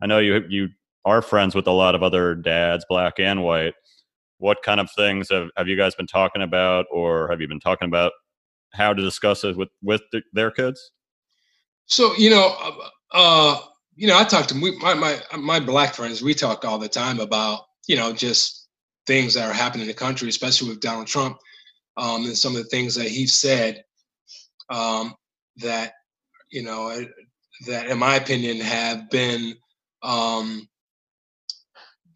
I know you you are friends with a lot of other dads, black and white. What kind of things have, have you guys been talking about, or have you been talking about how to discuss it with with th- their kids? So you know, uh, uh you know, I talk to my my my black friends. We talk all the time about you know just things that are happening in the country, especially with Donald Trump um, and some of the things that he said um, that you know that, in my opinion, have been um,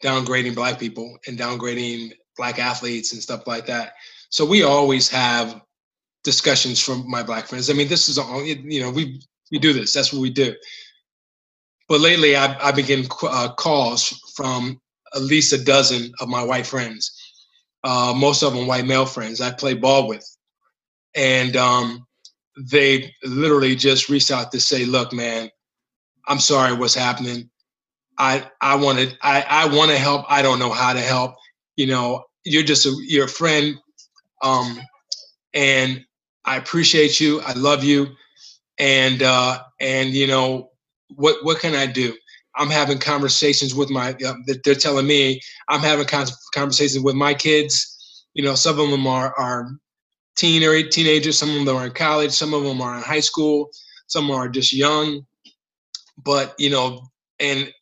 downgrading black people and downgrading black athletes and stuff like that. So we always have discussions from my black friends. I mean, this is all you know. We we do this. That's what we do. But lately, I've, I've been getting uh, calls from at least a dozen of my white friends, uh, most of them white male friends I play ball with, and um, they literally just reached out to say, "Look, man, I'm sorry what's happening. I I wanted I I want to help. I don't know how to help. You know, you're just a you're a friend, um, and I appreciate you. I love you, and uh, and you know what what can I do? I'm having conversations with my uh, they're telling me I'm having conversations with my kids. You know, some of them are are teen or teenagers, some of them are in college, some of them are in high school, some are just young. But you know, and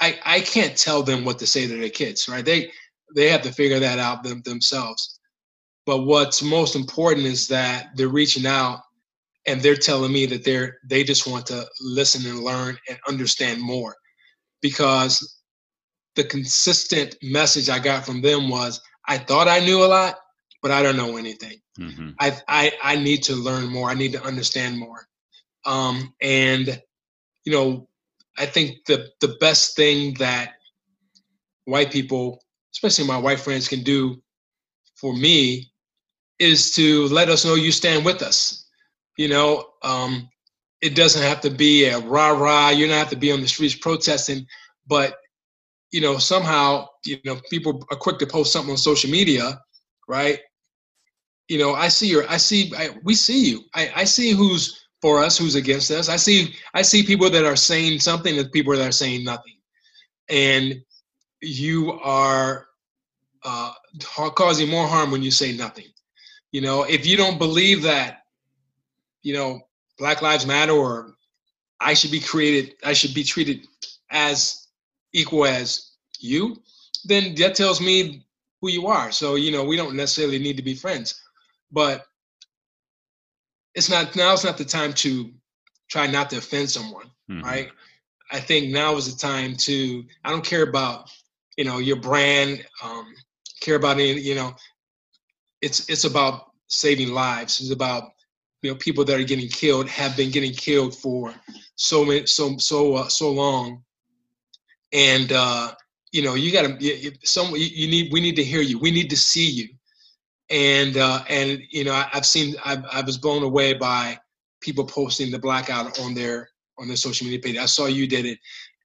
I, I can't tell them what to say to their kids, right? They they have to figure that out them, themselves. But what's most important is that they're reaching out and they're telling me that they're they just want to listen and learn and understand more because the consistent message I got from them was I thought I knew a lot, but I don't know anything. Mm-hmm. I, I I need to learn more. I need to understand more. Um, and you know, I think the the best thing that white people, especially my white friends, can do for me is to let us know you stand with us. You know, um, it doesn't have to be a rah rah. You don't have to be on the streets protesting, but you know, somehow, you know, people are quick to post something on social media, right? You know, I see your, I see, I, we see you. I, I see who's for us who's against us. I see I see people that are saying something and people that are saying nothing, and you are uh, causing more harm when you say nothing. You know, if you don't believe that, you know, Black Lives Matter or I should be created, I should be treated as equal as you, then that tells me who you are. So you know, we don't necessarily need to be friends, but it's not now it's not the time to try not to offend someone, mm-hmm. right? I think now is the time to I don't care about you know your brand, um, care about any you know it's it's about saving lives. It's about you know people that are getting killed have been getting killed for so many so so uh, so long, and uh, you know you got to some you need we need to hear you. We need to see you and uh, and you know I, have seen I, I was blown away by people posting the blackout on their on their social media page. I saw you did it,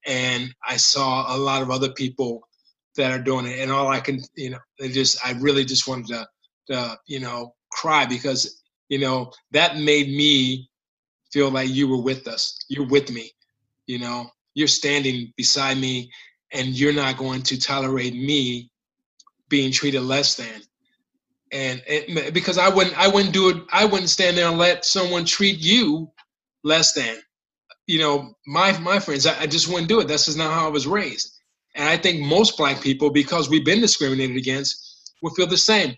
and I saw a lot of other people that are doing it. And all I can you know they just I really just wanted to, to you know cry because you know that made me feel like you were with us. You're with me. You know you're standing beside me, and you're not going to tolerate me being treated less than and it, because I wouldn't I wouldn't do it I wouldn't stand there and let someone treat you less than you know my my friends I, I just wouldn't do it. That's just not how I was raised. And I think most black people because we've been discriminated against will feel the same.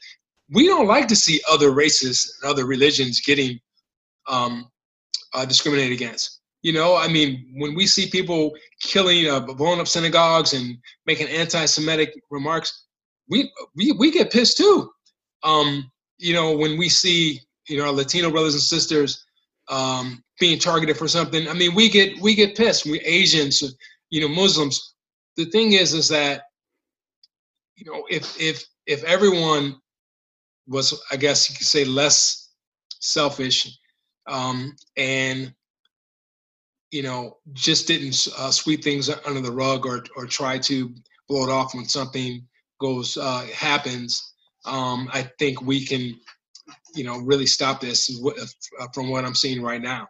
We don't like to see other races and other religions getting um, uh, discriminated against. You know I mean when we see people killing uh, blowing up synagogues and making anti-Semitic remarks we we, we get pissed too um, you know, when we see, you know, our Latino brothers and sisters um, being targeted for something, I mean, we get we get pissed. We Asians, you know, Muslims. The thing is, is that, you know, if if if everyone was, I guess you could say, less selfish, um, and you know, just didn't uh, sweep things under the rug or or try to blow it off when something goes uh, happens um, I think we can, you know, really stop this uh, from what I'm seeing right now.